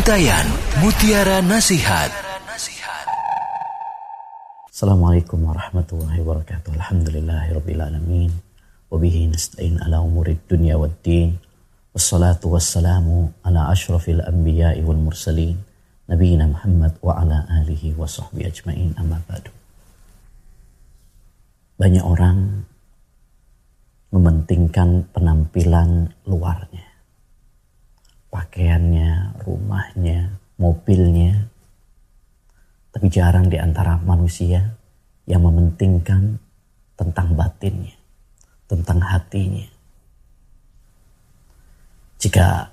Untayan Mutiara Nasihat. Assalamualaikum warahmatullahi wabarakatuh. Alhamdulillahirrabbilalamin Wabihi nasta'in ala umurid dunya wad din. Wassalatu wassalamu ala ashrafil anbiya'i wal mursalin. Nabiina Muhammad wa ala alihi wa sahbihi ajma'in. Amma badu. Banyak orang mementingkan penampilan luarnya pakaiannya, rumahnya, mobilnya. Tapi jarang di antara manusia yang mementingkan tentang batinnya, tentang hatinya. Jika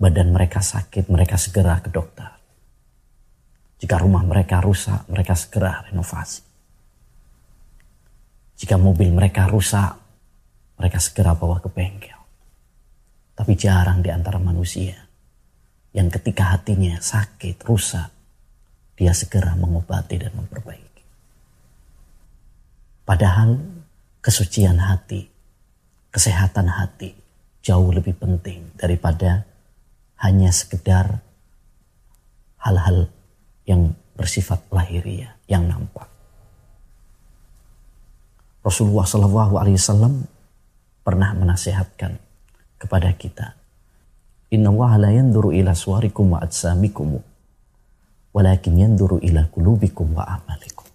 badan mereka sakit, mereka segera ke dokter. Jika rumah mereka rusak, mereka segera renovasi. Jika mobil mereka rusak, mereka segera bawa ke bengkel. Tapi jarang di antara manusia yang ketika hatinya sakit, rusak, dia segera mengobati dan memperbaiki. Padahal kesucian hati, kesehatan hati jauh lebih penting daripada hanya sekedar hal-hal yang bersifat lahiriah yang nampak. Rasulullah Wasallam pernah menasihatkan kepada kita. Inna Allah la yanduru ila suarikum wa atsamikum walakin yanduru ila kulubikum wa amalikum.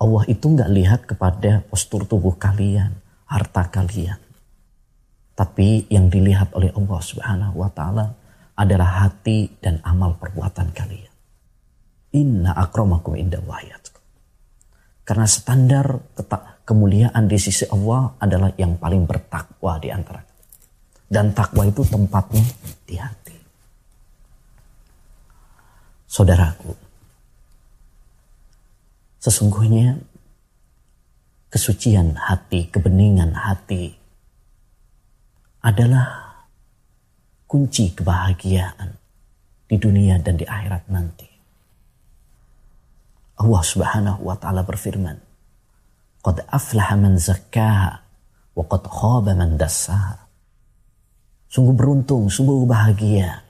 Allah itu nggak lihat kepada postur tubuh kalian, harta kalian. Tapi yang dilihat oleh Allah Subhanahu wa taala adalah hati dan amal perbuatan kalian. Inna akramakum inda wahiyatkum. Karena standar kemuliaan di sisi Allah adalah yang paling bertakwa di antara dan takwa itu tempatnya di hati. Saudaraku, sesungguhnya kesucian hati, kebeningan hati adalah kunci kebahagiaan di dunia dan di akhirat nanti. Allah Subhanahu wa taala berfirman, "Qad aflaha man zakkaha wa qad khaba man dassaha." Sungguh beruntung, sungguh bahagia.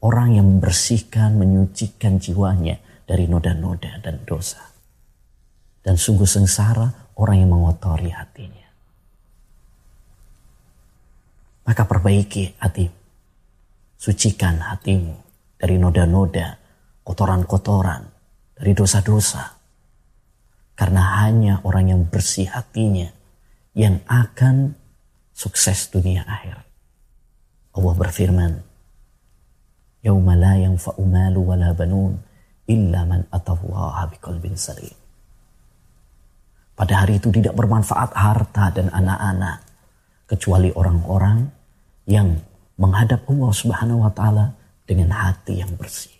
Orang yang membersihkan, menyucikan jiwanya dari noda-noda dan dosa. Dan sungguh sengsara orang yang mengotori hatinya. Maka perbaiki hati. Sucikan hatimu dari noda-noda, kotoran-kotoran, dari dosa-dosa. Karena hanya orang yang bersih hatinya yang akan sukses dunia akhirat. Allah berfirman, "Yauma la yanfa'u malu wala banun illa man atallaha biqalbin salim." Pada hari itu tidak bermanfaat harta dan anak-anak kecuali orang-orang yang menghadap Allah Subhanahu wa taala dengan hati yang bersih.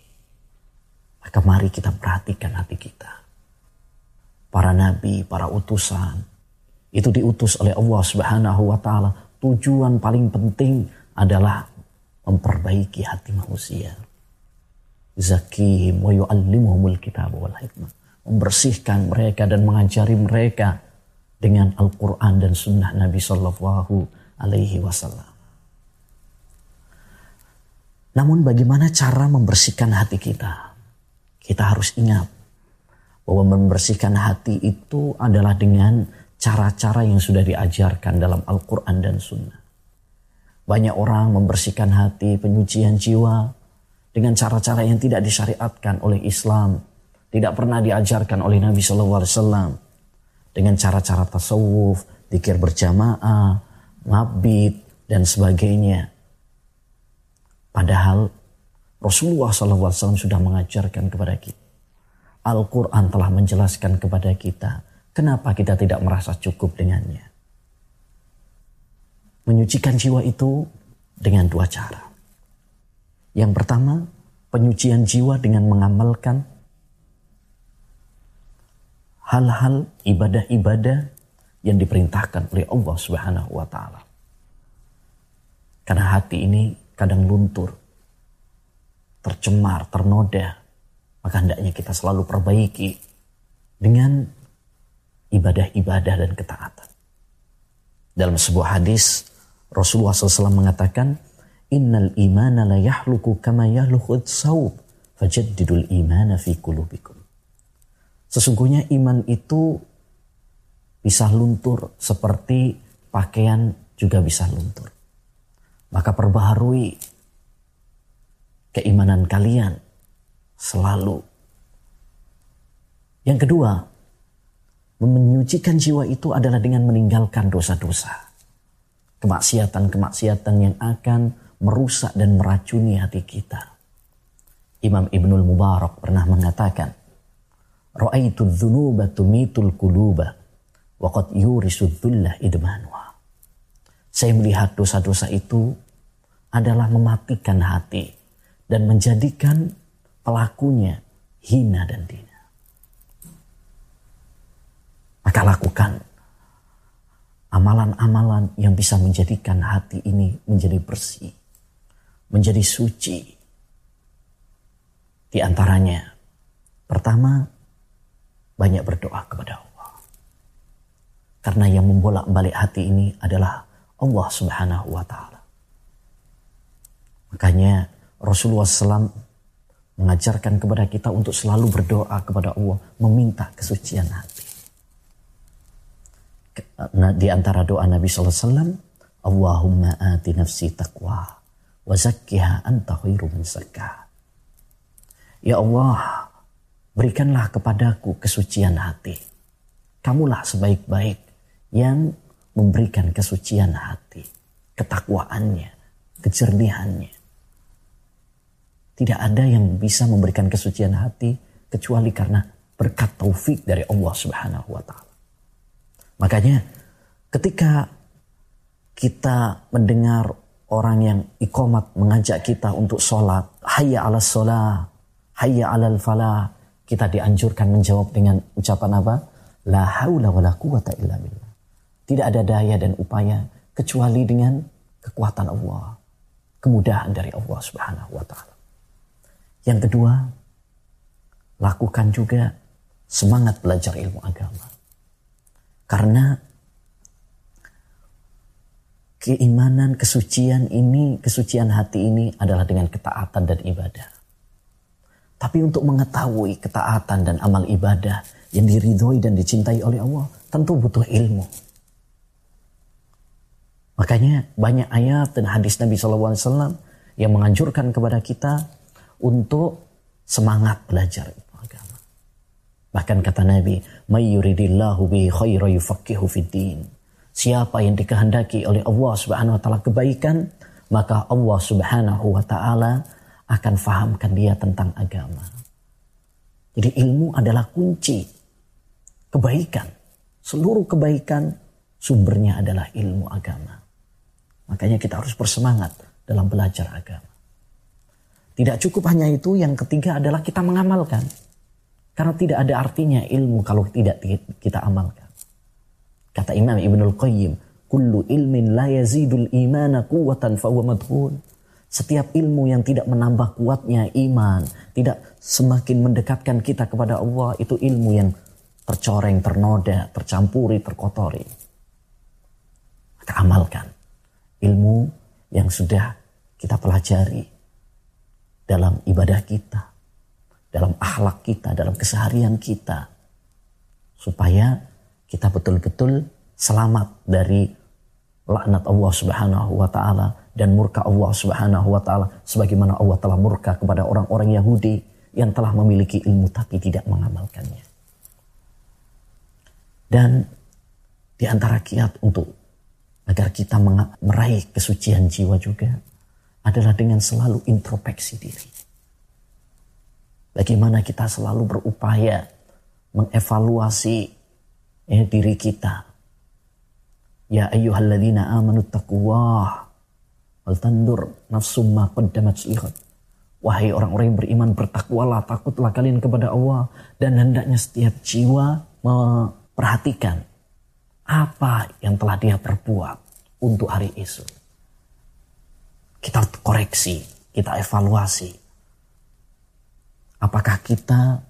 Maka mari kita perhatikan hati kita. Para nabi, para utusan itu diutus oleh Allah Subhanahu wa taala. Tujuan paling penting adalah memperbaiki hati manusia. Zakihim wa yu'allimuhumul kitab wal hikmah. Membersihkan mereka dan mengajari mereka dengan Al-Quran dan Sunnah Nabi Sallallahu Alaihi Wasallam. Namun bagaimana cara membersihkan hati kita? Kita harus ingat bahwa membersihkan hati itu adalah dengan cara-cara yang sudah diajarkan dalam Al-Quran dan Sunnah. Banyak orang membersihkan hati, penyucian jiwa dengan cara-cara yang tidak disyariatkan oleh Islam, tidak pernah diajarkan oleh Nabi Shallallahu Alaihi Wasallam dengan cara-cara tasawuf, pikir berjamaah, mabit dan sebagainya. Padahal Rasulullah SAW sudah mengajarkan kepada kita. Al-Quran telah menjelaskan kepada kita. Kenapa kita tidak merasa cukup dengannya? Menyucikan jiwa itu dengan dua cara. Yang pertama, penyucian jiwa dengan mengamalkan hal-hal ibadah-ibadah yang diperintahkan oleh Allah Subhanahu wa taala. Karena hati ini kadang luntur, tercemar, ternoda, maka hendaknya kita selalu perbaiki dengan ibadah-ibadah dan ketaatan. Dalam sebuah hadis Rasulullah SAW mengatakan, Innal imana la yahluku kama yahlukud saub. Fajaddidul imana fi kulubikum. Sesungguhnya iman itu bisa luntur seperti pakaian juga bisa luntur. Maka perbaharui keimanan kalian selalu. Yang kedua, menyucikan jiwa itu adalah dengan meninggalkan dosa-dosa. Kemaksiatan-kemaksiatan yang akan merusak dan meracuni hati kita. Imam Ibnul Mubarak pernah mengatakan, Ra'aitu dhunuba tumitul kuluba, wa yurisu dhullah idmanuha. Saya melihat dosa-dosa itu adalah mematikan hati dan menjadikan pelakunya hina dan dina. Maka lakukan amalan-amalan yang bisa menjadikan hati ini menjadi bersih menjadi suci. Di antaranya, pertama, banyak berdoa kepada Allah. Karena yang membolak-balik hati ini adalah Allah Subhanahu wa Ta'ala. Makanya Rasulullah SAW mengajarkan kepada kita untuk selalu berdoa kepada Allah, meminta kesucian hati. Nah, di antara doa Nabi SAW, Allahumma ati nafsi taqwa Wazakkiha anta khairu min Ya Allah, berikanlah kepadaku kesucian hati. Kamulah sebaik-baik yang memberikan kesucian hati, ketakwaannya, kejernihannya. Tidak ada yang bisa memberikan kesucian hati kecuali karena berkat taufik dari Allah Subhanahu wa taala. Makanya ketika kita mendengar orang yang ikomat mengajak kita untuk sholat. Hayya ala sholat. Hayya ala falah. Kita dianjurkan menjawab dengan ucapan apa? La haula wa la quwata illa billah. Tidak ada daya dan upaya kecuali dengan kekuatan Allah. Kemudahan dari Allah subhanahu wa ta'ala. Yang kedua, lakukan juga semangat belajar ilmu agama. Karena keimanan, kesucian ini, kesucian hati ini adalah dengan ketaatan dan ibadah. Tapi untuk mengetahui ketaatan dan amal ibadah yang diridhoi dan dicintai oleh Allah, tentu butuh ilmu. Makanya banyak ayat dan hadis Nabi SAW yang menganjurkan kepada kita untuk semangat belajar. Bahkan kata Nabi, "Mayyuridillahu bi khaira yufaqihu fid din." Siapa yang dikehendaki oleh Allah Subhanahu wa taala kebaikan, maka Allah Subhanahu wa taala akan fahamkan dia tentang agama. Jadi ilmu adalah kunci kebaikan. Seluruh kebaikan sumbernya adalah ilmu agama. Makanya kita harus bersemangat dalam belajar agama. Tidak cukup hanya itu, yang ketiga adalah kita mengamalkan. Karena tidak ada artinya ilmu kalau tidak kita amalkan. Kata Imam Ibnul Qayyim, kullu ilmin la yazidul imana quwwatan fahuwa madhun. Setiap ilmu yang tidak menambah kuatnya iman, tidak semakin mendekatkan kita kepada Allah, itu ilmu yang tercoreng, ternoda, tercampuri, terkotori. Maka amalkan ilmu yang sudah kita pelajari dalam ibadah kita, dalam akhlak kita, dalam keseharian kita. Supaya kita betul-betul selamat dari laknat Allah Subhanahu wa taala dan murka Allah Subhanahu wa taala sebagaimana Allah telah murka kepada orang-orang Yahudi yang telah memiliki ilmu tapi tidak mengamalkannya. Dan di antara kiat untuk agar kita meraih kesucian jiwa juga adalah dengan selalu introspeksi diri. Bagaimana kita selalu berupaya mengevaluasi ya, diri kita. Ya ayyuhalladzina amanu taqwah wal tandur nafsum ma qaddamat lihat. Wahai orang-orang yang beriman bertakwalah, takutlah kalian kepada Allah dan hendaknya setiap jiwa memperhatikan apa yang telah dia perbuat untuk hari esok. Kita koreksi, kita evaluasi. Apakah kita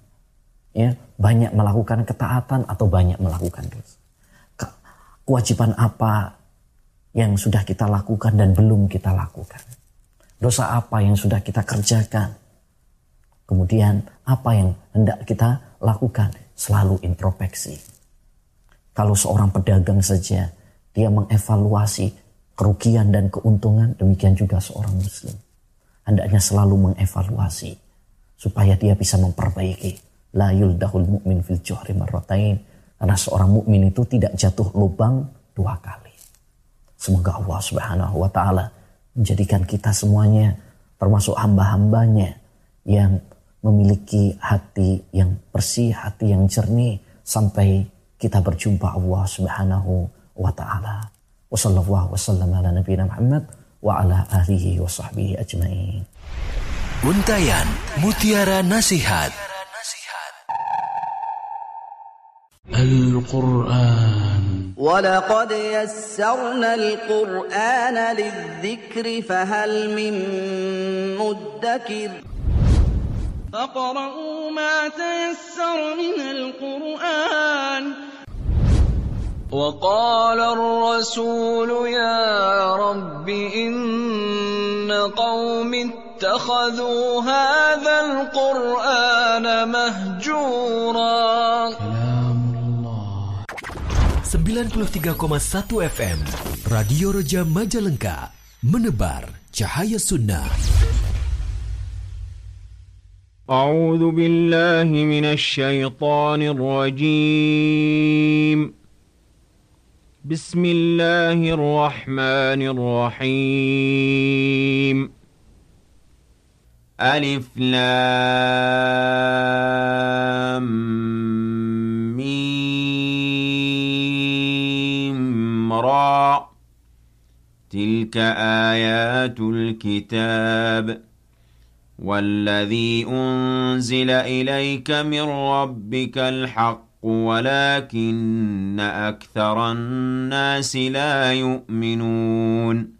ya banyak melakukan ketaatan atau banyak melakukan dosa. Kewajiban apa yang sudah kita lakukan dan belum kita lakukan. Dosa apa yang sudah kita kerjakan? Kemudian apa yang hendak kita lakukan? Selalu introspeksi. Kalau seorang pedagang saja dia mengevaluasi kerugian dan keuntungan, demikian juga seorang muslim. Hendaknya selalu mengevaluasi supaya dia bisa memperbaiki. La yuldahul mu'min fil juhri marratain. Karena seorang mukmin itu tidak jatuh lubang dua kali. Semoga Allah Subhanahu wa taala menjadikan kita semuanya termasuk hamba-hambanya yang memiliki hati yang bersih, hati yang jernih sampai kita berjumpa Allah Subhanahu wa taala. Wa sallallahu wasallam ala nabiyina Muhammad wa ala alihi wa sahbihi ajmain. Untayan Mutiara Nasihat. Al-Quran ولقد يسرنا القرآن للذكر فهل من مدكر؟ فقرأوا ما تيسر من القرآن. وقال الرسول يا رب إن قوم اتخذوا هذا القرآن مهجورا. 93,1 FM Radio Roja Majalengka menebar cahaya sunnah. أعوذ بالله من الشيطان الرجيم بسم الله الرحمن الرحيم ألف لام را. تلك آيات الكتاب. والذي أنزل إليك من ربك الحق ولكن أكثر الناس لا يؤمنون.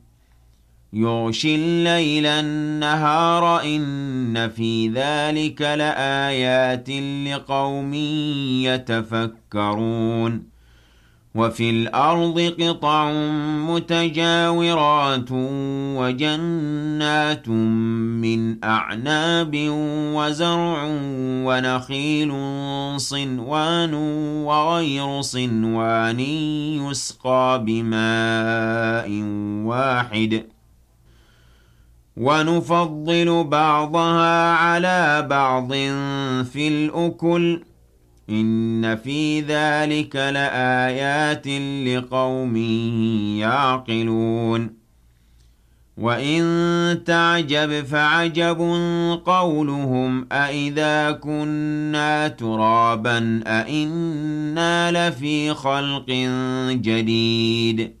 يغشي الليل النهار إن في ذلك لآيات لقوم يتفكرون وفي الأرض قطع متجاورات وجنات من أعناب وزرع ونخيل صنوان وغير صنوان يسقى بماء واحد ونفضل بعضها على بعض في الأكل. إن في ذلك لآيات لقوم يعقلون. وإن تعجب فعجب قولهم أإذا كنا ترابا أإنا لفي خلق جديد.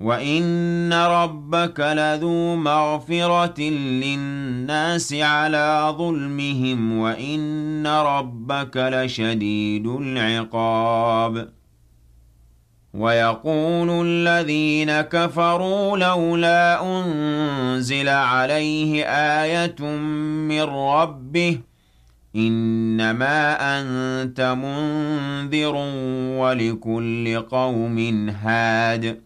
وإن ربك لذو مغفرة للناس على ظلمهم وإن ربك لشديد العقاب ويقول الذين كفروا لولا أنزل عليه آية من ربه إنما أنت منذر ولكل قوم هاد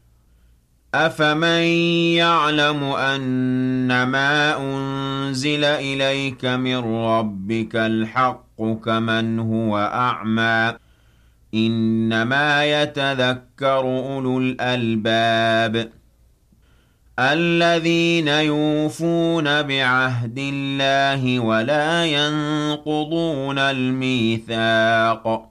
أفمن يعلم أنما أنزل إليك من ربك الحق كمن هو أعمى إنما يتذكر أولو الألباب الذين يوفون بعهد الله ولا ينقضون الميثاق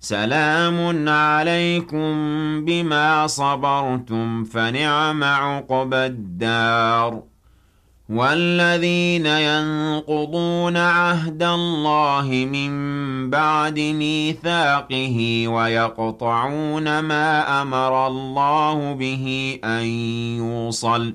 سلام عليكم بما صبرتم فنعم عقبى الدار. والذين ينقضون عهد الله من بعد ميثاقه ويقطعون ما أمر الله به أن يوصل.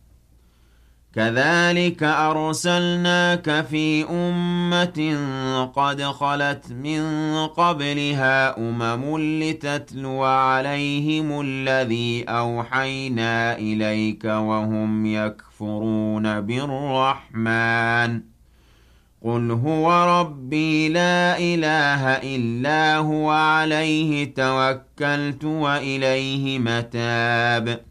كذلك أرسلناك في أمة قد خلت من قبلها أمم لتتلو عليهم الذي أوحينا إليك وهم يكفرون بالرحمن. قل هو ربي لا إله إلا هو عليه توكلت وإليه متاب.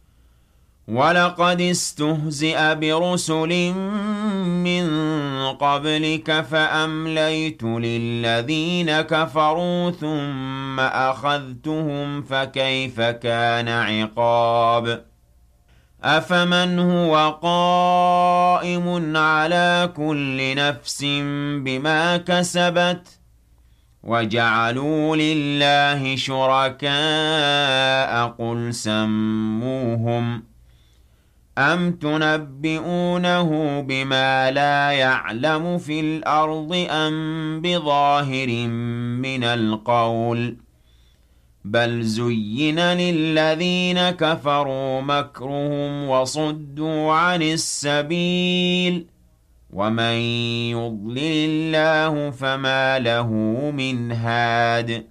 ولقد استهزئ برسل من قبلك فأمليت للذين كفروا ثم أخذتهم فكيف كان عقاب أفمن هو قائم على كل نفس بما كسبت وجعلوا لله شركاء قل سموهم أَمْ تُنَبِّئُونَهُ بِمَا لَا يَعْلَمُ فِي الْأَرْضِ أَمْ بِظَاهِرٍ مِنَ الْقَوْلِ بَلْ زُيِّنَ لِلَّذِينَ كَفَرُوا مَكْرُهُمْ وَصُدُّوا عَنِ السَّبِيلِ وَمَن يُضْلِلِ اللَّهُ فَمَا لَهُ مِنْ هَادٍ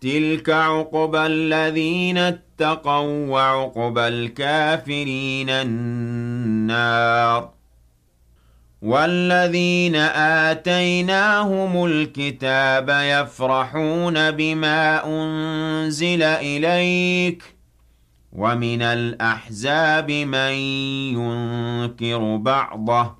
تِلْكَ عُقْبَى الَّذِينَ اتَّقَوا ۖ وَّعُقْبَى الْكَافِرِينَ النَّارُ وَالَّذِينَ آتَيْنَاهُمُ الْكِتَابَ يَفْرَحُونَ بِمَا أُنزِلَ إِلَيْكَ ۖ وَمِنَ الْأَحْزَابِ مَن يُنكِرُ بَعْضَهُ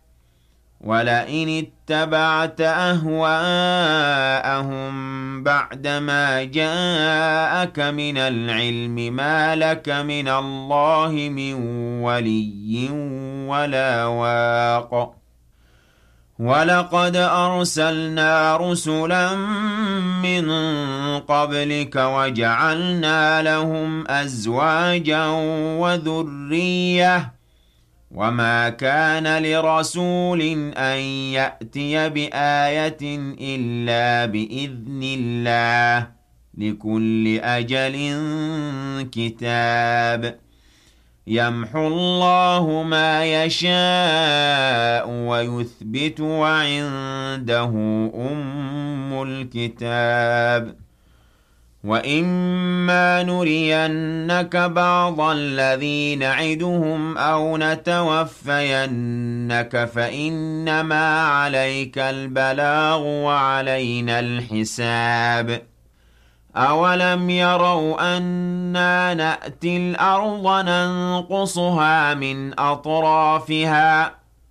وَلَئِنِ اتَّبَعْتَ أَهْوَاءَهُم بَعْدَمَا جَاءَكَ مِنَ الْعِلْمِ مَا لَكَ مِنَ اللَّهِ مِن وَلِيٍّ وَلَا وَاقٍ. وَلَقَدْ أَرْسَلْنَا رُسُلًا مِّن قَبْلِكَ وَجَعَلْنَا لَهُمْ أَزْوَاجًا وَذُرِّيَّةً وَمَا كَانَ لِرَسُولٍ أَن يَأْتِيَ بِآيَةٍ إِلَّا بِإِذْنِ اللَّهِ ۗ لِكُلِّ أَجَلٍ كِتَابٌ يَمْحُو اللَّهُ مَا يَشَاءُ وَيُثْبِتُ ۖ وَعِندَهُ أُمُّ الْكِتَابِ وَإِمَّا نُرِيَنَّكَ بَعْضَ الَّذِي نَعِدُهُمْ أَوْ نَتَوَفَّيَنَّكَ فَإِنَّمَا عَلَيْكَ الْبَلَاغُ وَعَلَيْنَا الْحِسَابُ أَوَلَمْ يَرَوْا أَنَّا نَأْتِي الْأَرْضَ نَنقُصُهَا مِنْ أَطْرَافِهَا